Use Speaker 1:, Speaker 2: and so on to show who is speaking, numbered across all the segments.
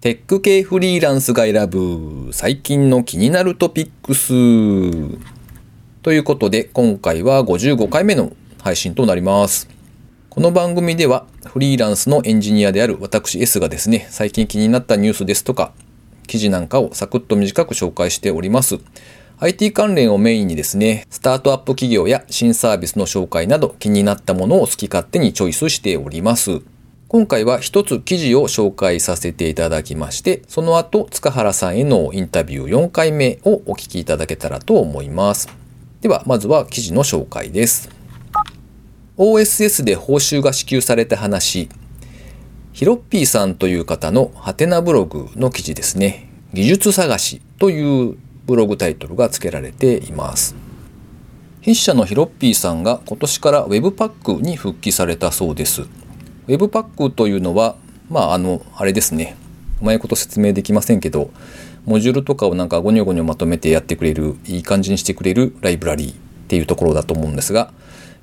Speaker 1: テック系フリーランスが選ぶ最近の気になるトピックス。ということで、今回は55回目の配信となります。この番組ではフリーランスのエンジニアである私 S がですね、最近気になったニュースですとか、記事なんかをサクッと短く紹介しております。IT 関連をメインにですね、スタートアップ企業や新サービスの紹介など気になったものを好き勝手にチョイスしております。今回は一つ記事を紹介させていただきまして、その後、塚原さんへのインタビュー4回目をお聞きいただけたらと思います。では、まずは記事の紹介です。OSS で報酬が支給された話、ヒロッピーさんという方のハテナブログの記事ですね。技術探しというブログタイトルが付けられています。筆者のヒロッピーさんが今年から Webpack に復帰されたそうです。Webpack というのは、まあ、あの、あれですね。うまいこと説明できませんけど、モジュールとかをなんかゴニョゴニョまとめてやってくれる、いい感じにしてくれるライブラリーっていうところだと思うんですが、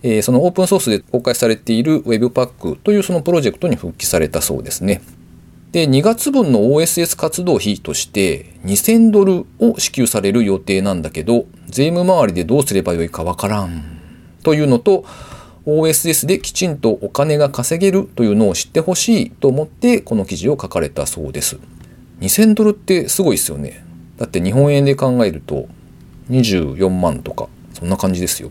Speaker 1: えー、そのオープンソースで公開されている Webpack というそのプロジェクトに復帰されたそうですね。で、2月分の OSS 活動費として2000ドルを支給される予定なんだけど、税務周りでどうすればよいかわからんというのと、OSS できちんとお金が稼げるというのを知ってほしいと思ってこの記事を書かれたそうです。2000ドルってすごいですよね。だって日本円で考えると24万とかそんな感じですよ。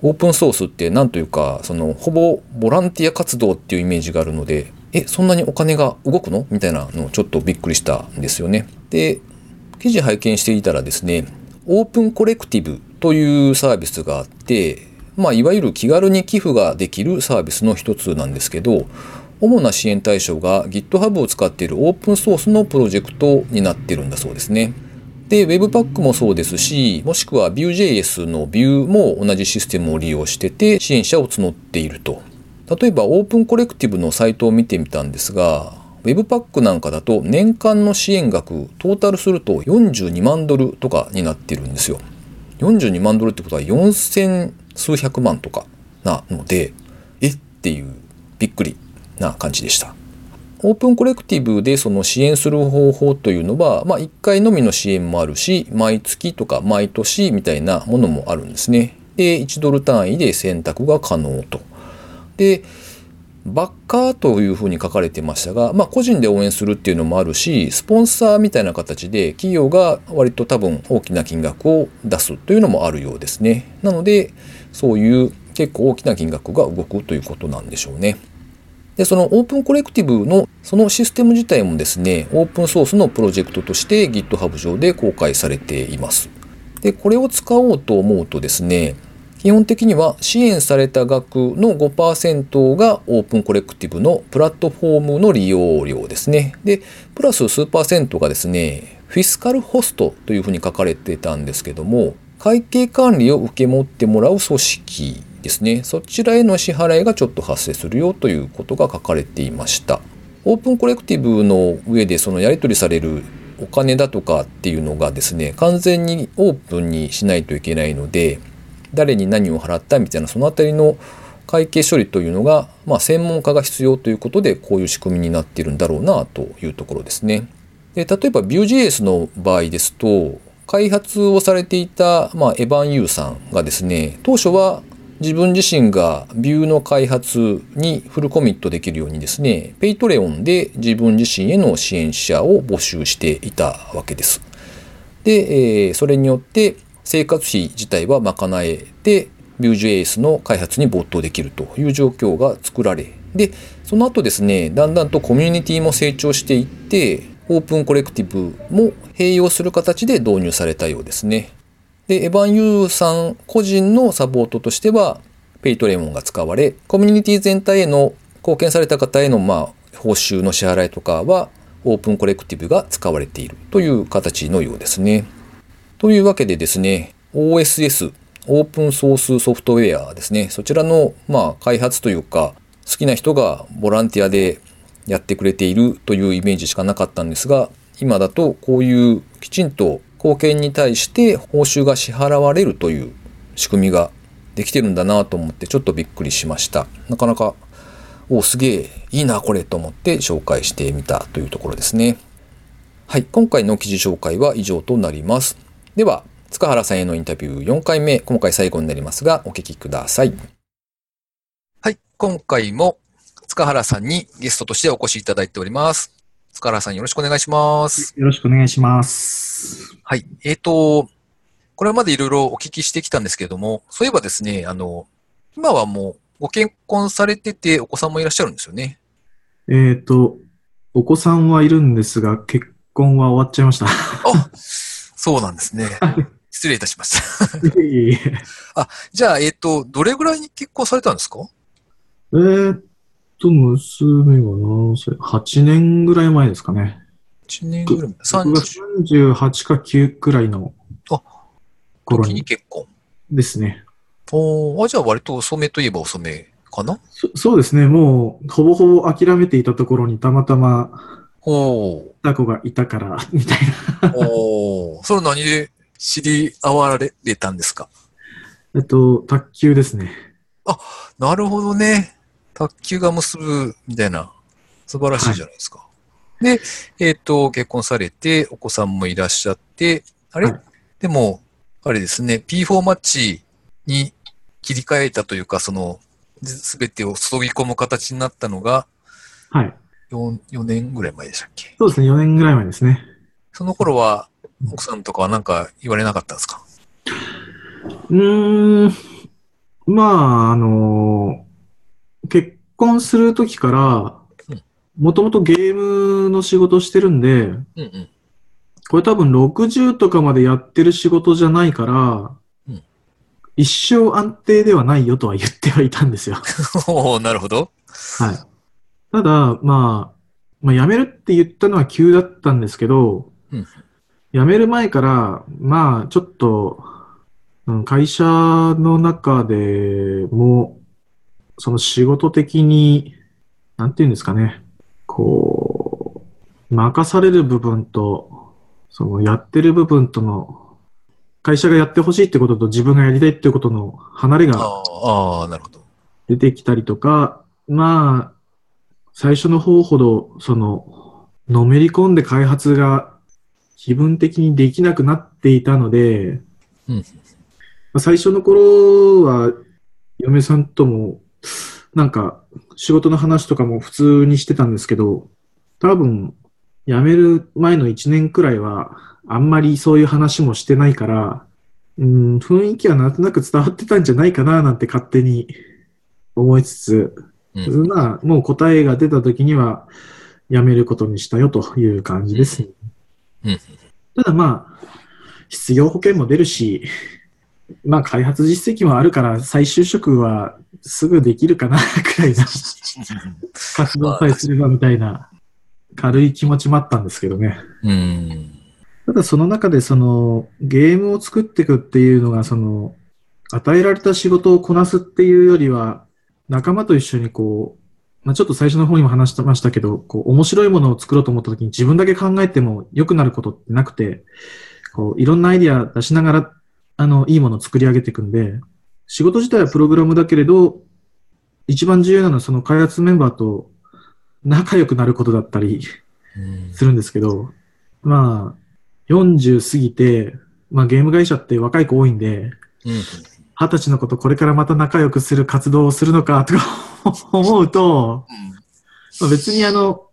Speaker 1: オープンソースって何というかそのほぼボランティア活動っていうイメージがあるのでえそんなにお金が動くの？みたいなのをちょっとびっくりしたんですよね。で記事拝見していたらですねオープンコレクティブというサービスがあってまあ、いわゆる気軽に寄付ができるサービスの一つなんですけど、主な支援対象が GitHub を使っているオープンソースのプロジェクトになってるんだそうですね。で、Webpack もそうですし、もしくは Vue.js の Vue も同じシステムを利用してて支援者を募っていると。例えばオープンコレクティブのサイトを見てみたんですが、Webpack なんかだと年間の支援額トータルすると42万ドルとかになってるんですよ。42万ドルってことは4000数百万とかなので、え？っていうびっくりな感じでした。オープンコレクティブでその支援する方法というのは、まあ1回のみの支援もあるし、毎月とか毎年みたいなものもあるんですね。で、1ドル単位で選択が可能と。で、バッカーというふうに書かれてましたが、まあ個人で応援するっていうのもあるし、スポンサーみたいな形で企業が割と多分大きな金額を出すというのもあるようですね。なので、そういう結構大きな金額が動くということなんでしょうね。で、そのオープンコレクティブのそのシステム自体もですね、オープンソースのプロジェクトとして GitHub 上で公開されています。で、これを使おうと思うとですね、基本的には支援された額の5%がオープンコレクティブのプラットフォームの利用料ですね。で、プラス数パーセントがですね、フィスカルホストというふうに書かれてたんですけども、会計管理を受け持ってもらう組織ですね。そちらへの支払いがちょっと発生するよということが書かれていました。オープンコレクティブの上でそのやり取りされるお金だとかっていうのがですね、完全にオープンにしないといけないので、誰に何を払ったみたいなそのあたりの会計処理というのが、まあ、専門家が必要ということでこういう仕組みになっているんだろうなというところですね。で例えば Vue.js の場合ですと開発をされていた、まあ、エヴァン・ユーさんがですね、当初は自分自身が Vue の開発にフルコミットできるようにですね、 Patreon で自分自身への支援者を募集していたわけです。で、えー、それによって生活費自体は賄えて、Vue.js の開発に没頭できるという状況が作られ、で、その後ですね、だんだんとコミュニティも成長していって、オープンコレクティブも併用する形で導入されたようですね。で、エヴァン・ユーさん個人のサポートとしては、ペイトレモンが使われ、コミュニティ全体への貢献された方への、まあ、報酬の支払いとかは、オープンコレクティブが使われているという形のようですね。というわけでですね、OSS、オープンソースソフトウェアですね。そちらの、まあ、開発というか、好きな人がボランティアでやってくれているというイメージしかなかったんですが、今だとこういうきちんと貢献に対して報酬が支払われるという仕組みができてるんだなと思ってちょっとびっくりしました。なかなか、おすげえいいなこれと思って紹介してみたというところですね。はい、今回の記事紹介は以上となります。では、塚原さんへのインタビュー4回目、今回最後になりますが、お聞きください。はい、今回も塚原さんにゲストとしてお越しいただいております。塚原さんよろしくお願いします。
Speaker 2: よろしくお願いします。
Speaker 1: はい、えっ、と、これまでいろいろお聞きしてきたんですけれども、そういえばですね、あの、今はもうご結婚されててお子さんもいらっしゃるんですよね。
Speaker 2: えっ、と、お子さんはいるんですが、結婚は終わっちゃいました。
Speaker 1: あ、そうなんですね。失礼いたしました。
Speaker 2: いえいえいえ
Speaker 1: じゃあ、えっ、と、どれぐらいに結婚されたんですか？
Speaker 2: えーっと、娘が何歳 ?8 年ぐらい前ですかね。
Speaker 1: 1年ぐらい前。
Speaker 2: 僕が
Speaker 1: 30
Speaker 2: 38か9くらいの
Speaker 1: あ時に
Speaker 2: 頃に
Speaker 1: 結婚。
Speaker 2: ですね。
Speaker 1: おーあ、じゃあ割と遅めといえば遅めかな？
Speaker 2: そそうですね。もう、ほぼほぼ諦めていたところにたまたま、
Speaker 1: おー
Speaker 2: いた子がいたから、みたいな。
Speaker 1: おーそれ何で知り合われたんですか？
Speaker 2: えっと、卓球ですね。
Speaker 1: なるほどね。卓球が結ぶみたいな、素晴らしいじゃないですか。で、えっ、と、結婚されて、お子さんもいらっしゃって、あれ、
Speaker 2: はい
Speaker 1: でも、あれですね、P4 マッチに切り替えたというか、その、すべてを注ぎ込む形になったのが
Speaker 2: はい。
Speaker 1: 4、4年ぐらい前でしたっけ？
Speaker 2: そうですね。4年ぐらい前ですね。
Speaker 1: その頃は、奥さんとかはなんか言われなかったんですか？
Speaker 2: うーん。まあ、あの結婚するときから
Speaker 1: うん、
Speaker 2: もともとゲームの仕事してるんで、
Speaker 1: うんうん。
Speaker 2: これ多分60とかまでやってる仕事じゃないから、
Speaker 1: うん
Speaker 2: 一生安定ではないよとは言ってはいたんですよ。
Speaker 1: おーなるほど。
Speaker 2: はい。ただ、まあ、まあ、辞めるって言ったのは急だったんですけど、
Speaker 1: うん
Speaker 2: 辞める前から、まあ、ちょっと、うん会社の中でも、その仕事的に、なんていうんですかね、こう、任される部分と、そのやってる部分との、会社がやってほしいってことと自分がやりたいってことの離れが
Speaker 1: あーあー、なるほど。
Speaker 2: 出てきたりとか、まあ、最初の方ほど、その、のめり込んで開発が気分的にできなくなっていたので、
Speaker 1: うん
Speaker 2: まあ最初の頃は、嫁さんとも、なんか、仕事の話とかも普通にしてたんですけど、多分、辞める前の1年くらいは、あんまりそういう話もしてないから、うん、雰囲気はなんとなく伝わってたんじゃないかな、なんて勝手に思いつつ、
Speaker 1: うん。
Speaker 2: まあ、もう答えが出た時には、辞めることにしたよという感じですね。
Speaker 1: うん。
Speaker 2: ただまあ、失業保険も出るし、まあ、開発実績もあるから、再就職はすぐできるかな、くらいな活動さえすればみたいな、軽い気持ちもあったんですけどね。
Speaker 1: うん。
Speaker 2: ただその中でそのゲームを作っていくっていうのがその与えられた仕事をこなすっていうよりは仲間と一緒にこう、まあ、ちょっと最初の方にも話してましたけど、こう面白いものを作ろうと思った時に自分だけ考えても良くなることってなくて、こういろんなアイディア出しながらあのいいものを作り上げていくんで、仕事自体はプログラムだけれど、一番重要なのはその開発メンバーと仲良くなることだったり、
Speaker 1: うん
Speaker 2: するんですけど、まあ、40過ぎて、まあゲーム会社って若い子多いんで、
Speaker 1: うん。
Speaker 2: 二十歳の子とこれからまた仲良くする活動をするのかとか 思うと、まあ、別にあの、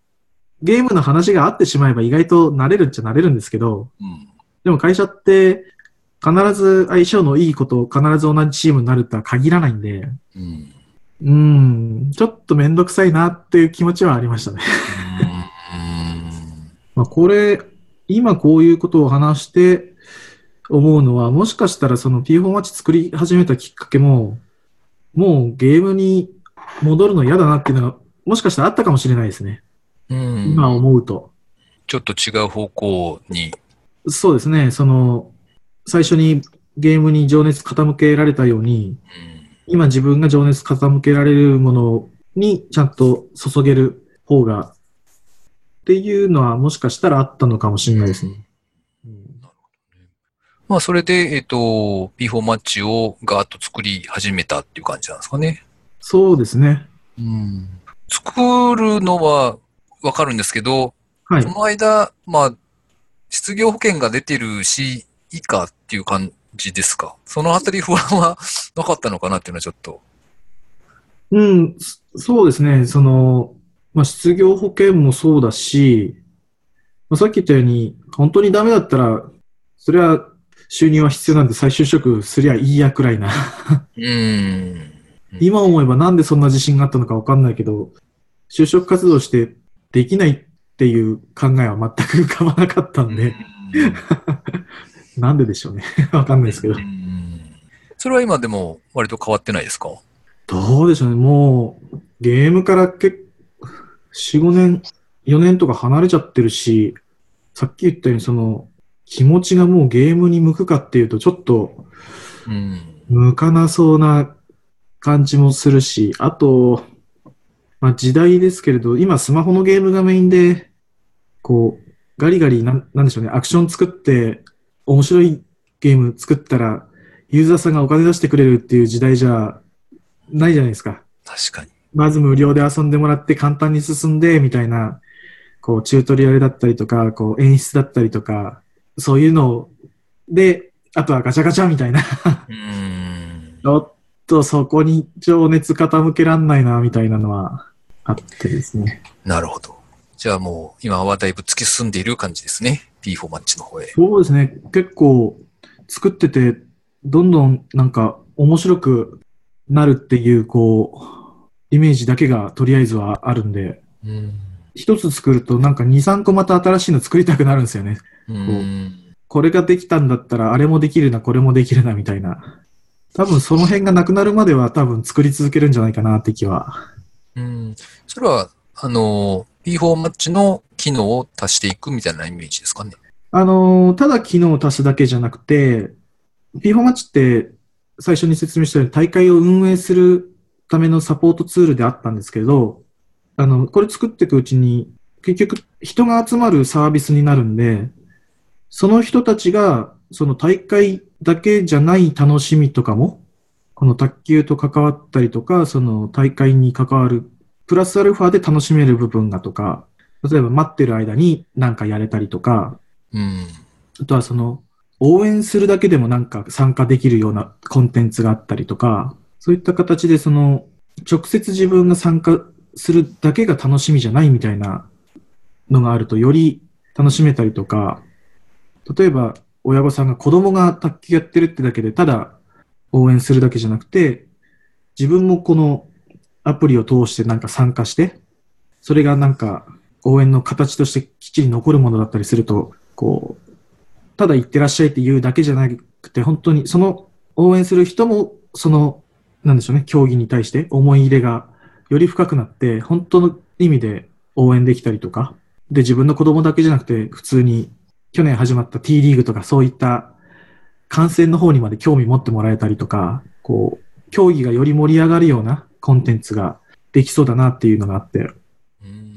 Speaker 2: ゲームの話があってしまえば意外と慣れるっちゃ慣れるんですけど、
Speaker 1: うん。
Speaker 2: でも会社って必ず相性のいいこと必ず同じチームになるとは限らないんで、
Speaker 1: うん。
Speaker 2: うん、ちょっとめんどくさいなっていう気持ちはありましたね。まあ、これ、今こういうことを話して思うのは、もしかしたらその P4 マッチ作り始めたきっかけも、もうゲームに戻るの嫌だなっていうのが、もしかしたらあったかもしれないですね。
Speaker 1: うん。
Speaker 2: 今思うと。
Speaker 1: ちょっと違う方向に。
Speaker 2: そうですね。その、最初にゲームに情熱傾けられたように、今自分が情熱傾けられるものにちゃんと注げる方が、っていうのはもしかしたらあったのかもしれないですね。
Speaker 1: まあ、それで、えっ、と、P4 マッチをガーッと作り始めたっていう感じなんですかね。
Speaker 2: そうですね。
Speaker 1: 作るのはわかるんですけど、
Speaker 2: はい
Speaker 1: そ。の間、まあ、失業保険が出てるし、以下っていう感じですか？そのあたり不安は なかったのかなっていうのはちょっと。
Speaker 2: うん、そそうですね。その、まあ、失業保険もそうだし、まあ、さっき言ったように、本当にダメだったら、それは収入は必要なんで再就職すりゃいいやくらいな。
Speaker 1: うーん。
Speaker 2: 今思えばなんでそんな自信があったのかわかんないけど、就職活動してできないっていう考えは全く浮かばなかったんで、なんででしょうね。わかんないですけど
Speaker 1: う。んそれは今でも割と変わってないですか？
Speaker 2: どうでしょうね。もう、ゲームから結4、5年、4年とか離れちゃってるし、さっき言ったようにその、気持ちがもうゲームに向くかっていうと、ちょっと
Speaker 1: うん。
Speaker 2: 向かなそうな感じもするし、あと、まあ時代ですけれど、今スマホのゲームがメインで、こう、ガリガリなん、なんでしょうね、アクション作って、面白いゲーム作ったら、ユーザーさんがお金出してくれるっていう時代じゃないじゃないですか。
Speaker 1: 確かに。
Speaker 2: まず無料で遊んでもらって簡単に進んで、みたいな、こう、チュートリアルだったりとか、こう、演出だったりとか、そういうので、あとはガチャガチャみたいな。
Speaker 1: うん。
Speaker 2: ちょっとそこに情熱傾けらんないな、みたいなのはあってですね。
Speaker 1: なるほど。じゃあもう今はだいぶ突き進んでいる感じですね。P4 マッチの方へ。
Speaker 2: そうですね。結構作ってて、どんどんなんか面白くなるっていう、こう、イメージだけがとりあえずはあるんで、
Speaker 1: うん。
Speaker 2: 一つ作るとなんか2、3個また新しいの作りたくなるんですよね。
Speaker 1: うん。
Speaker 2: これができたんだったらあれもできるな、これもできるな、みたいな。多分その辺がなくなるまでは多分作り続けるんじゃないかなって気は。
Speaker 1: うん。それは、あの、P4 マッチの機能を足していくみたいなイメージですかね。
Speaker 2: あのただ機能を足すだけじゃなくて、P4 マッチって最初に説明したように大会を運営するためのサポートツールであったんですけど、あの、これ作っていくうちに結局人が集まるサービスになるんで、その人たちがその大会だけじゃない楽しみとかも、この卓球と関わったりとか、その大会に関わるプラスアルファで楽しめる部分がとか、例えば待ってる間に何かやれたりとか、
Speaker 1: うん。
Speaker 2: あとはその、応援するだけでもなんか参加できるようなコンテンツがあったりとか、そういった形でその、直接自分が参加するだけが楽しみじゃないみたいなのがあると、より楽しめたりとか、例えば親御さんが子供が卓球やってるってだけで、ただ応援するだけじゃなくて、自分もこのアプリを通してなんか参加して、それがなんか応援の形としてきっちり残るものだったりすると、こう、ただ行ってらっしゃいって言うだけじゃなくて、本当にその応援する人も、その、なんでしょうね、競技に対して思い入れがより深くなって、本当の意味で応援できたりとか、で、自分の子供だけじゃなくて、普通に去年始まった T リーグとかそういった観戦の方にまで興味持ってもらえたりとか、こう、競技がより盛り上がるようなコンテンツができそうだなっていうのがあって、
Speaker 1: うん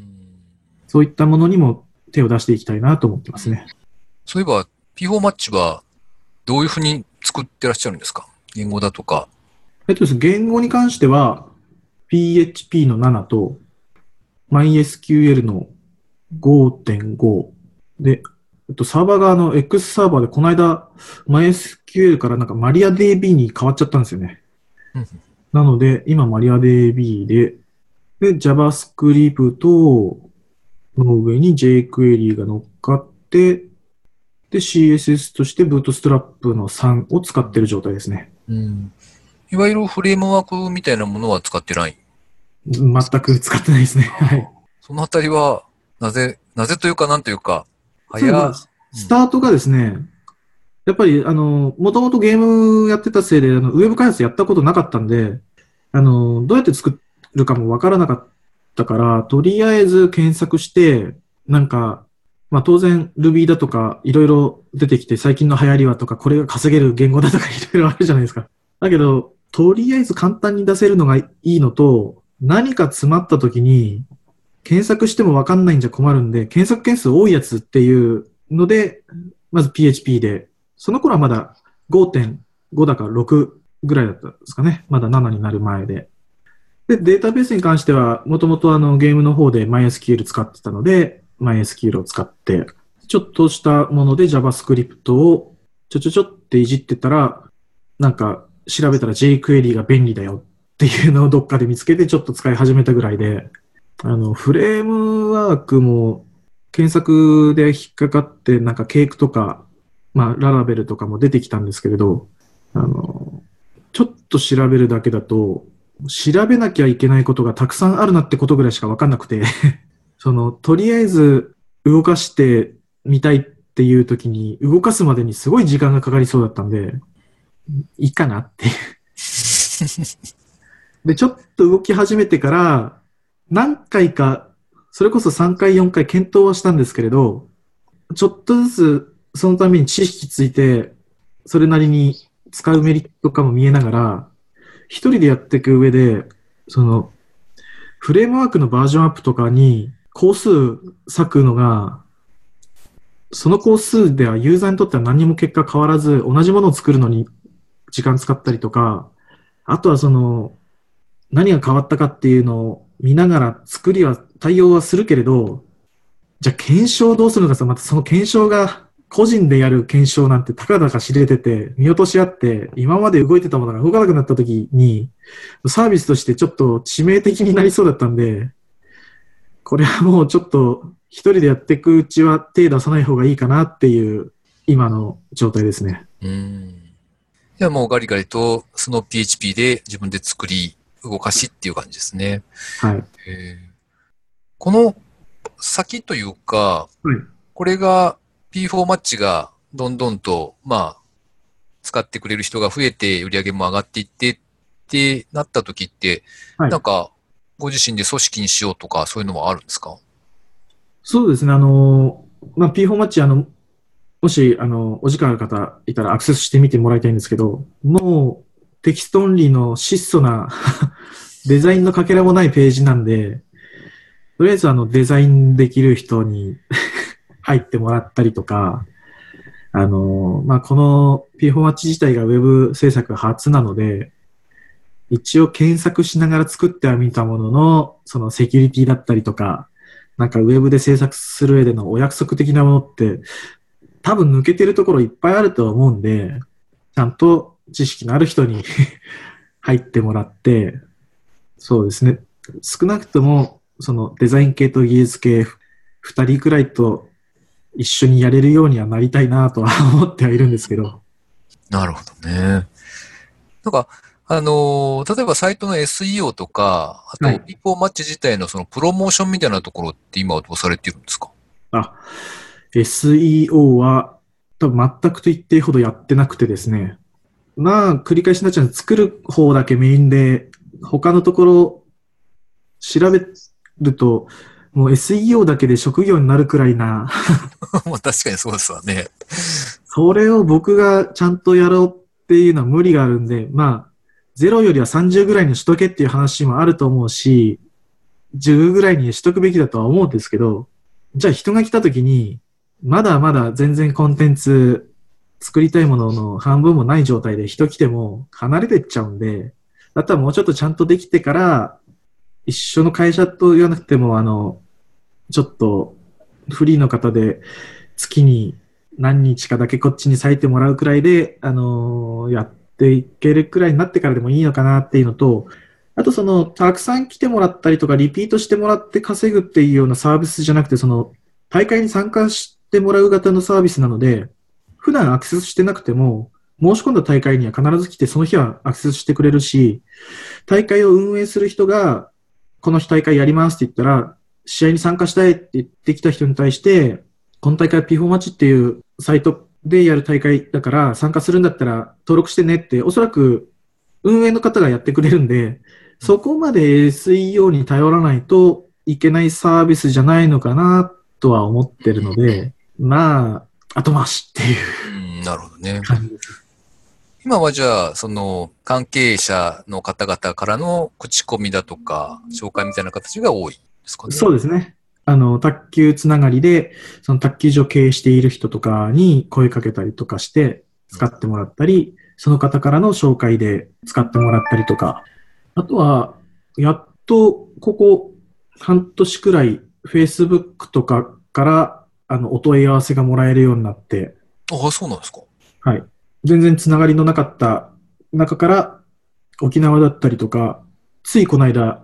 Speaker 2: そういったものにも手を出していきたいなと思ってますね。
Speaker 1: そういえば、P4 マッチはどういうふうに作ってらっしゃるんですか？言語だとか。
Speaker 2: えっとですね、言語に関しては、PHP の7と MySQL の5.5で、えっと、サーバー側の X サーバーでこの間 MySQL からなんか MariaDB に変わっちゃったんですよね。
Speaker 1: うん
Speaker 2: なので、今 MariaDB で、で、JavaScript の上に jQuery が乗っかって、で、CSS として Bootstrap の3を使ってる状態ですね。
Speaker 1: うんいわゆるフレームワークみたいなものは使ってない？
Speaker 2: 全く使ってないですね。はい。
Speaker 1: そのあたりは、なぜ、なぜというかなんというか、早、
Speaker 2: スタートがですね、やっぱり、あの、もともとゲームやってたせいで、あの、ウェブ開発やったことなかったんで、あの、どうやって作るかもわからなかったから、とりあえず検索して、なんか、まあ当然 Ruby だとかいろいろ出てきて最近の流行りはとかこれが稼げる言語だとかいろいろあるじゃないですか。だけど、とりあえず簡単に出せるのがいいのと、何か詰まった時に検索してもわかんないんじゃ困るんで、検索件数多いやつっていうので、まず PHP で、その頃はまだ5.5だから6ぐらいだったんですかね。まだ7になる前で。で、データベースに関しては、もともとあのゲームの方で MySQL 使ってたので、MySQL を使って、ちょっとしたもので JavaScript をちょちょちょっていじってたら、なんか調べたら jQuery が便利だよっていうのをどっかで見つけてちょっと使い始めたぐらいで、あの、フレームワークも検索で引っかかって、なんかケークとか、まあ、ララベルとかも出てきたんですけれど、あの、ちょっと調べるだけだと、調べなきゃいけないことがたくさんあるなってことぐらいしかわかんなくて、その、とりあえず動かしてみたいっていう時に、動かすまでにすごい時間がかかりそうだったんで、いいかなっていう。で、ちょっと動き始めてから、何回か、それこそ3回、4回検討はしたんですけれど、ちょっとずつそのために知識ついて、それなりに使うメリットかも見えながら、一人でやっていく上で、その、フレームワークのバージョンアップとかに工数割くのが、その工数ではユーザーにとっては何も結果変わらず、同じものを作るのに時間使ったりとか、あとはその、何が変わったかっていうのを見ながら作りは、対応はするけれど、じゃあ検証どうするのかさ、またその検証が個人でやる検証なんてたかだか知れてて、見落としあって、今まで動いてたものが動かなくなった時に、サービスとしてちょっと致命的になりそうだったんで、これはもうちょっと一人でやっていくうちは手出さない方がいいかなっていう今の状態ですね。
Speaker 3: うん。じゃあもうガリガリとその PHP で自分で作り、動かしっていう感じですね。
Speaker 2: はい。
Speaker 3: へーこの先というか、
Speaker 2: はい
Speaker 3: これが P4 マッチがどんどんと、まあ、使ってくれる人が増えて、売り上げも上がっていってってなった時って、
Speaker 2: はい
Speaker 3: なんか、ご自身で組織にしようとか、そういうのもあるんですか？
Speaker 2: そうですね。あの、まあ、P4 マッチ、あの、もし、あの、お時間ある方いたらアクセスしてみてもらいたいんですけど、もう、テキストオンリーの質素な デザインのかけらもないページなんで、とりあえずあの、デザインできる人に入ってもらったりとか、あの、まあ、この P4 マッチ自体がウェブ制作初なので、一応検索しながら作ってはみたものの、そのセキュリティだったりとか、なんかウェブで制作する上でのお約束的なものって、多分抜けてるところいっぱいあると思うんで、ちゃんと知識のある人に 入ってもらって、そうですね。少なくとも、そのデザイン系と技術系二人くらいと一緒にやれるようにはなりたいなとは 思ってはいるんですけど。
Speaker 3: なるほどね。なんか、あのー例えばサイトの SEO とか、あと
Speaker 2: はい
Speaker 3: P4 マッチ自体のそのプロモーションみたいなところって今はどうされているんですか？
Speaker 2: あ、SEO は多分全くと言っていいほどやってなくてですね。まあ、繰り返しになっちゃうんです作る方だけメインで、他のところ調べると、もう SEO だけで職業になるくらいな、
Speaker 3: まあ確かにそうですわね。
Speaker 2: それを僕がちゃんとやろうっていうのは無理があるんで、まあ、0よりは30ぐらいにしとけっていう話もあると思うし、10ぐらいにしとくべきだとは思うんですけど、じゃあ人が来た時に、まだまだ全然コンテンツ作りたいものの半分もない状態で人来ても離れてっちゃうんで、だったらもうちょっとちゃんとできてから、一緒の会社と言わなくても、あの、ちょっとフリーの方で月に何日かだけこっちに割いてもらうくらいで、あのーやっていけるくらいになってからでもいいのかなっていうのと、あとその、たくさん来てもらったりとか、リピートしてもらって稼ぐっていうようなサービスじゃなくて、その、大会に参加してもらう型のサービスなので、普段アクセスしてなくても、申し込んだ大会には必ず来て、その日はアクセスしてくれるし、大会を運営する人が、この日大会やりますって言ったら、試合に参加したいって言ってきた人に対して、この大会は P4 マッチっていうサイトでやる大会だから参加するんだったら登録してねって、おそらく運営の方がやってくれるんで、そこまで SEO に頼らないといけないサービスじゃないのかなとは思ってるので、まあ、後回しっていう。
Speaker 3: うん、なるほどね。今はじゃあ、その関係者の方々からの口コミだとか、紹介みたいな形が多いですかね。
Speaker 2: そうですね。あの、卓球つながりで、その卓球場を経営している人とかに声かけたりとかして使ってもらったり、その方からの紹介で使ってもらったりとか、あとは、やっとここ半年くらい Facebook とかからあの、お問い合わせがもらえるようになって、
Speaker 3: ああ、そうなんですか。
Speaker 2: はい。全然つながりのなかった中から、沖縄だったりとか、ついこの間、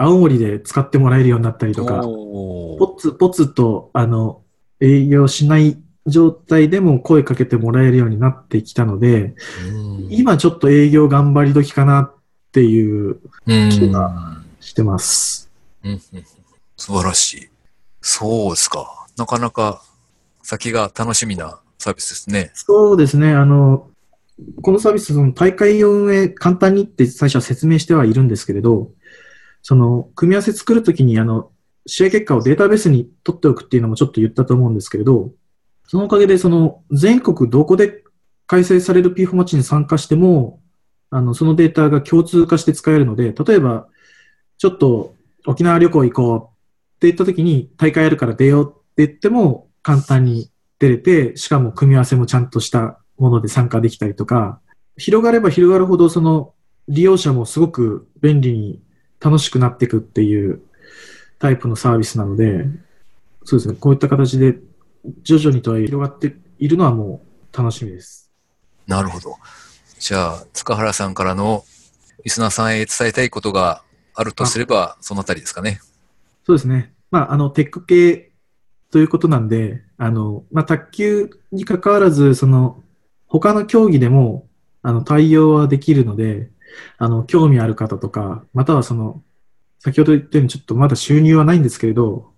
Speaker 2: 青森で使ってもらえるようになったりとか、ポツポツと、あの、営業しない状態でも声かけてもらえるようになってきたので、
Speaker 3: うん
Speaker 2: 今ちょっと営業頑張り時かなっていう、
Speaker 3: うん
Speaker 2: 気がしてます。
Speaker 3: 素晴らしい。そうですか。なかなか先が楽しみなサービスですね。
Speaker 2: そうですね、あの、このサービス、その大会を運営簡単にって最初は説明してはいるんですけれど、その、組み合わせ作るときに、あの、試合結果をデータベースに取っておくっていうのもちょっと言ったと思うんですけれど、そのおかげで、その、全国どこで開催される P4 マッチに参加しても、あの、そのデータが共通化して使えるので、例えば、ちょっと沖縄旅行行こうって言ったときに、大会あるから出ようって言っても、簡単に出れて、しかも組み合わせもちゃんとしたもので参加できたりとか、広がれば広がるほど、その利用者もすごく便利に楽しくなっていくっていうタイプのサービスなので、そうですね、こういった形で徐々にとは広がっているのはもう楽しみです。
Speaker 3: なるほど。じゃあ、塚原さんからのリスナーさんへ伝えたいことがあるとすれば、そのあたりですかね。
Speaker 2: そうですね。まあ、あの、テック系ということなんで、あの、まあ、卓球に関わらず、その、他の競技でも、あの、対応はできるので、あの、興味ある方とか、またはその、先ほど言ったようにちょっとまだ収入はないんですけれど、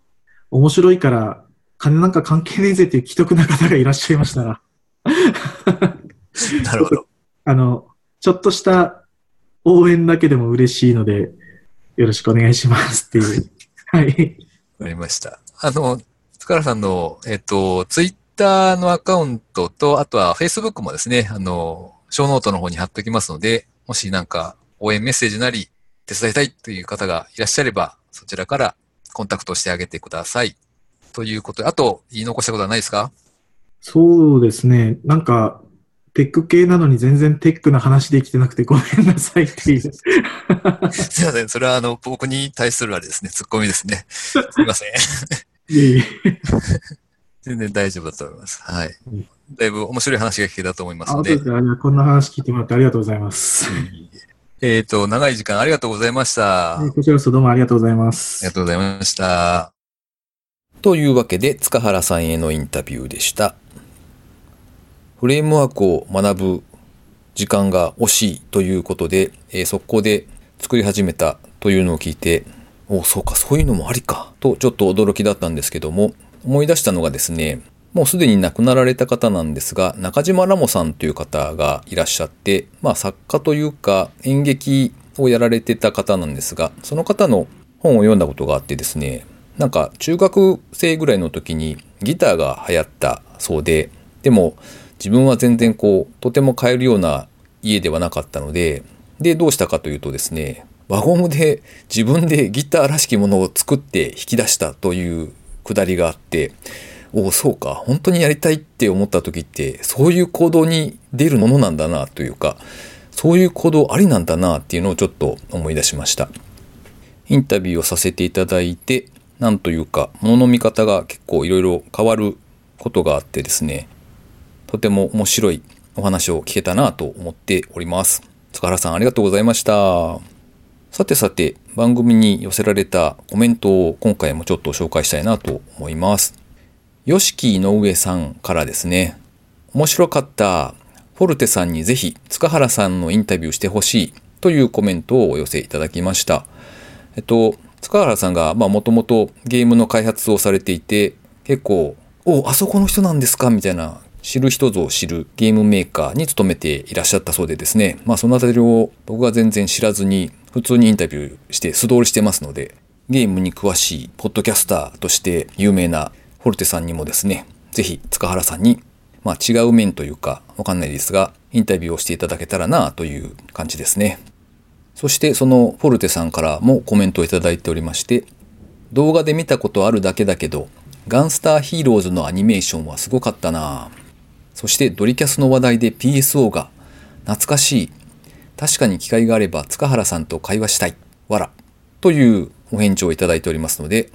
Speaker 2: 面白いから、金なんか関係ねえぜっていう奇特な方がいらっしゃいましたら、
Speaker 3: なるほど。
Speaker 2: あの、ちょっとした応援だけでも嬉しいので、よろしくお願いしますっていう。はい。
Speaker 3: わかりました。あの、塚原さんの、えっと、ツイッターのアカウントと、あとはフェイスブックもですね、あの、ショーノートの方に貼っておきますので、もしなんか応援メッセージなり、手伝いたいという方がいらっしゃれば、そちらからコンタクトしてあげてください。ということで、あと言い残したことはないですか？
Speaker 2: そうですね。なんか、テック系なのに全然テックな話できてなくてごめんなさいっていう。
Speaker 3: すいません。それはあの、僕に対するあれですね、ツッコミですね。すいません。
Speaker 2: いえいえ。
Speaker 3: 全然大丈夫だと思います。はい
Speaker 2: うん。
Speaker 3: だいぶ面白い話が聞けたと思いま
Speaker 2: あ、
Speaker 3: すので
Speaker 2: 本当です。こんな話聞いてもらってありがとうございます。
Speaker 3: えっと、長い時間ありがとうございました。あり
Speaker 2: こちらこそどうもありがとうございます。
Speaker 3: がとうございました。
Speaker 1: というわけで塚原さんへのインタビューでした。フレームワークを学ぶ時間が惜しいということで、えー速攻で作り始めたというのを聞いて、おそうか、そういうのもありか、とちょっと驚きだったんですけども、思い出したのがですね、もうすでに亡くなられた方なんですが、中島ラモさんという方がいらっしゃって、まあ作家というか演劇をやられてた方なんですが、その方の本を読んだことがあってですね、なんか中学生ぐらいの時にギターが流行ったそうで、でも自分は全然こう、とても買えるような家ではなかったので、で、どうしたかというとですね、輪ゴムで自分でギターらしきものを作って引き出したというくだりがあって、おお、そうか、本当にやりたいって思った時って、そういう行動に出るものなんだなというか、そういう行動ありなんだなっていうのをちょっと思い出しました。インタビューをさせていただいて、なんというか、物の見方が結構いろいろ変わることがあってですね、とても面白いお話を聞けたなと思っております。塚原さんありがとうございました。さてさて、番組に寄せられたコメントを今回もちょっと紹介したいなと思います。ヨシキ井上さんからですね、面白かった。フォルテさんにぜひ塚原さんのインタビューしてほしいというコメントをお寄せいただきました。えっと、塚原さんが、まあ、もともとゲームの開発をされていて、結構、お、あそこの人なんですかみたいな、知る人ぞ知るゲームメーカーに勤めていらっしゃったそうでですね、まあ、そのあたりを僕は全然知らずに、普通にインタビューして素通りしてますので、ゲームに詳しいポッドキャスターとして有名なフォルテさんにもですね、ぜひ塚原さんに、まあ、違う面というか、わかんないですが、インタビューをしていただけたらなという感じですね。そしてそのフォルテさんからもコメントをいただいておりまして、動画で見たことあるだけだけど、ガンスターヒーローズのアニメーションはすごかったなそしてドリキャスの話題で PSO が、懐かしい。確かに機会があれば塚原さんと会話したい。わら。というお返事をいただいておりますので、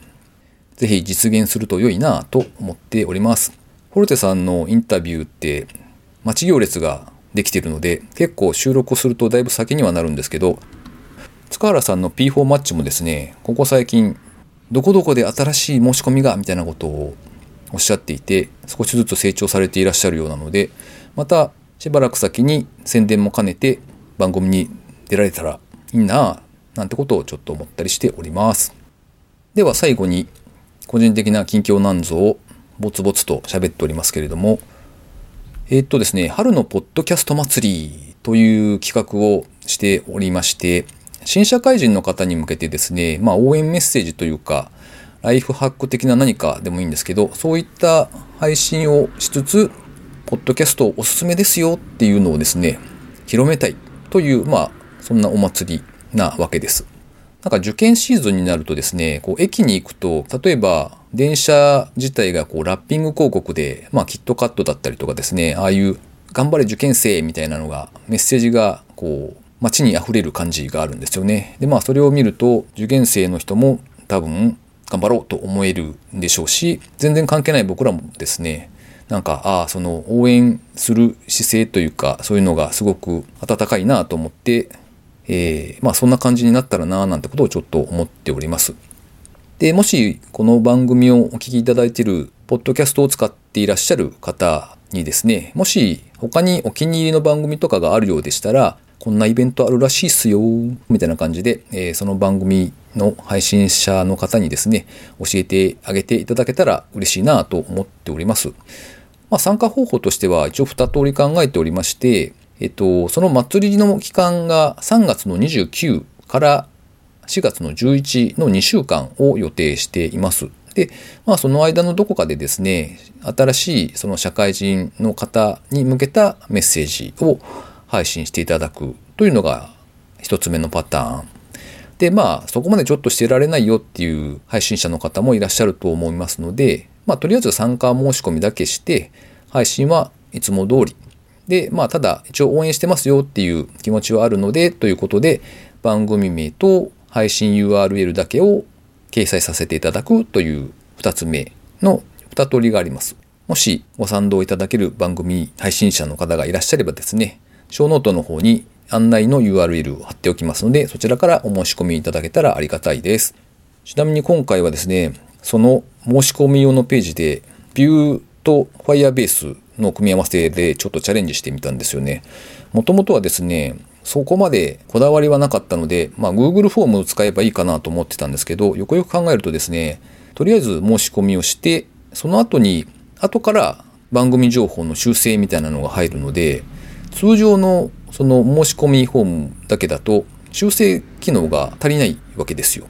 Speaker 1: ぜひ実現すると良いなと思っております。フォルテさんのインタビューって待ち行列ができているので結構収録をするとだいぶ先にはなるんですけど塚原さんの P4 マッチもですねここ最近どこどこで新しい申し込みがみたいなことをおっしゃっていて少しずつ成長されていらっしゃるようなのでまたしばらく先に宣伝も兼ねて番組に出られたらいいななんてことをちょっと思ったりしております。では最後に個人的な近況なんぞをぼつぼつと喋っておりますけれどもえー、っとですね春のポッドキャスト祭りという企画をしておりまして新社会人の方に向けてですね、まあ、応援メッセージというか、ライフハック的な何かでもいいんですけど、そういった配信をしつつ、ポッドキャストおすすめですよっていうのをですね、広めたい。という、まあ、そんなお祭りなわけです。なんか受験シーズンになるとですね、こう駅に行くと、例えば電車自体がこうラッピング広告で、まあキットカットだったりとかですね、ああいう頑張れ受験生みたいなのが、メッセージがこう街に溢れる感じがあるんですよね。で、まあそれを見ると受験生の人も多分頑張ろうと思えるんでしょうし、全然関係ない僕らもですね、なんか、ああ、その応援する姿勢というか、そういうのがすごく温かいなと思って、えー、まあそんな感じになったらななんてことをちょっと思っております。で、もしこの番組をお聞きいただいている、ポッドキャストを使っていらっしゃる方にですね、もし他にお気に入りの番組とかがあるようでしたら、こんなイベントあるらしいっすよ、みたいな感じで、えー、その番組の配信者の方にですね、教えてあげていただけたら嬉しいなと思っております。まあ、参加方法としては一応二通り考えておりまして、えっと、その祭りの期間が3月の29から4月の11の2週間を予定しています。で、まあその間のどこかでですね、新しいその社会人の方に向けたメッセージを配信していただくというのが一つ目のパターン。で、まあ、そこまでちょっとしてられないよっていう配信者の方もいらっしゃると思いますので、まあ、とりあえず参加申し込みだけして、配信はいつも通り。で、まあ、ただ、一応応援してますよっていう気持ちはあるので、ということで、番組名と配信 URL だけを掲載させていただくという二つ目の二通りがあります。もしご賛同いただける番組配信者の方がいらっしゃればですね、ショーノートの方に案内の URL を貼っておきますので、そちらからお申し込みいただけたらありがたいです。ちなみに今回はですね、その申し込み用のページで、 Vue と Firebase の組み合わせでちょっとチャレンジしてみたんですよね。もともとはですね、そこまでこだわりはなかったので、まあ Google フォームを使えばいいかなと思ってたんですけど、よくよく考えるとですね、とりあえず申し込みをして、その後に、後から番組情報の修正みたいなのが入るので、通常のその申し込みフォームだけだと修正機能が足りないわけですよ。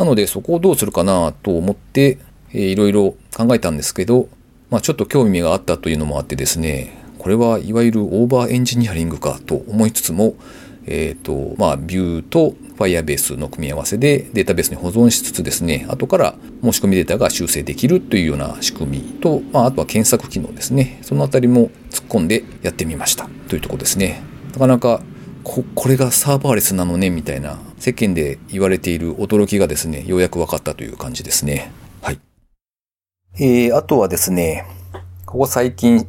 Speaker 1: なのでそこをどうするかなと思って、えー、いろいろ考えたんですけど、まあちょっと興味があったというのもあってですね、これはいわゆるオーバーエンジニアリングかと思いつつも、えっ、ー、と、まあ、ビューと Firebase の組み合わせでデータベースに保存しつつですね、後から申し込みデータが修正できるというような仕組みと、まあ、あとは検索機能ですね。そのあたりも突っ込んでやってみましたというところですね。なかなかこ、これがサーバーレスなのね、みたいな世間で言われている驚きがですね、ようやく分かったという感じですね。はい。えー、あとはですね、ここ最近、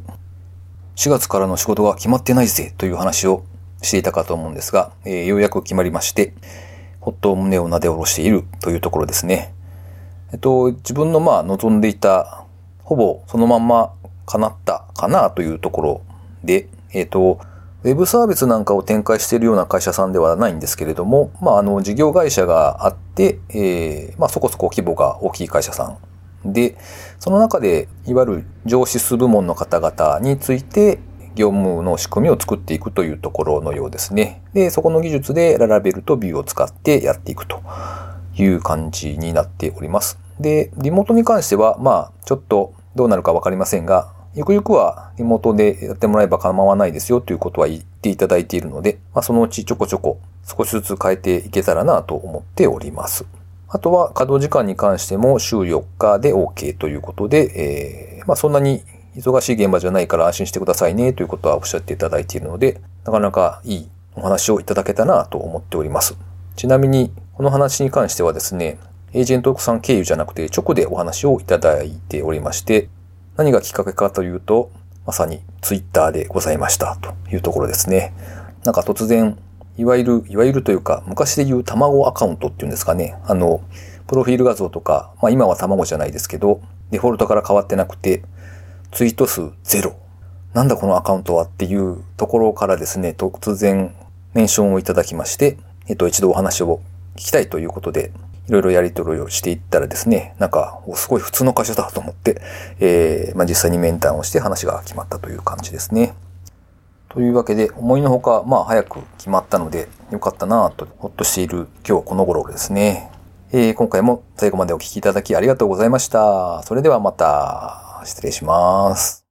Speaker 1: 4月からの仕事が決まってないぜという話をしていたかと思うんですが、えー、ようやく決まりまして、ほっと胸を撫で下ろしているというところですね。えっと、自分のまあ望んでいた、ほぼそのまんま叶ったかなというところで、えっと、ウェブサービスなんかを展開しているような会社さんではないんですけれども、まあ、あの、事業会社があって、えー、まあ、そこそこ規模が大きい会社さんで、その中で、いわゆる上司数部門の方々について、業務の仕組みを作っていくというところのようですね。で、そこの技術でララベルとビューを使ってやっていくという感じになっております。で、リモートに関しては、まあ、ちょっとどうなるかわかりませんが、ゆくゆくはリモートでやってもらえば構わないですよということは言っていただいているので、まあ、そのうちちょこちょこ少しずつ変えていけたらなと思っております。あとは稼働時間に関しても週4日で OK ということで、えー、まあそんなに忙しい現場じゃないから安心してくださいねということはおっしゃっていただいているので、なかなかいいお話をいただけたなと思っております。ちなみに、この話に関してはですね、エージェントさん経由じゃなくて直でお話をいただいておりまして、何がきっかけかというと、まさにツイッターでございましたというところですね。なんか突然、いわゆる、いわゆるというか、昔で言う卵アカウントっていうんですかね。あの、プロフィール画像とか、まあ今は卵じゃないですけど、デフォルトから変わってなくて、ツイート数ゼロ。なんだこのアカウントはっていうところからですね、突然メンションをいただきまして、えっと、一度お話を聞きたいということで、いろいろやり取りをしていったらですね、なんか、すごい普通の会社だと思って、えー、まあ、実際に面談をして話が決まったという感じですね。というわけで、思いのほか、まあ、早く決まったので、よかったなぁと、ほっとしている今日この頃ですね。えー、今回も最後までお聞きいただきありがとうございました。それではまた、失礼します。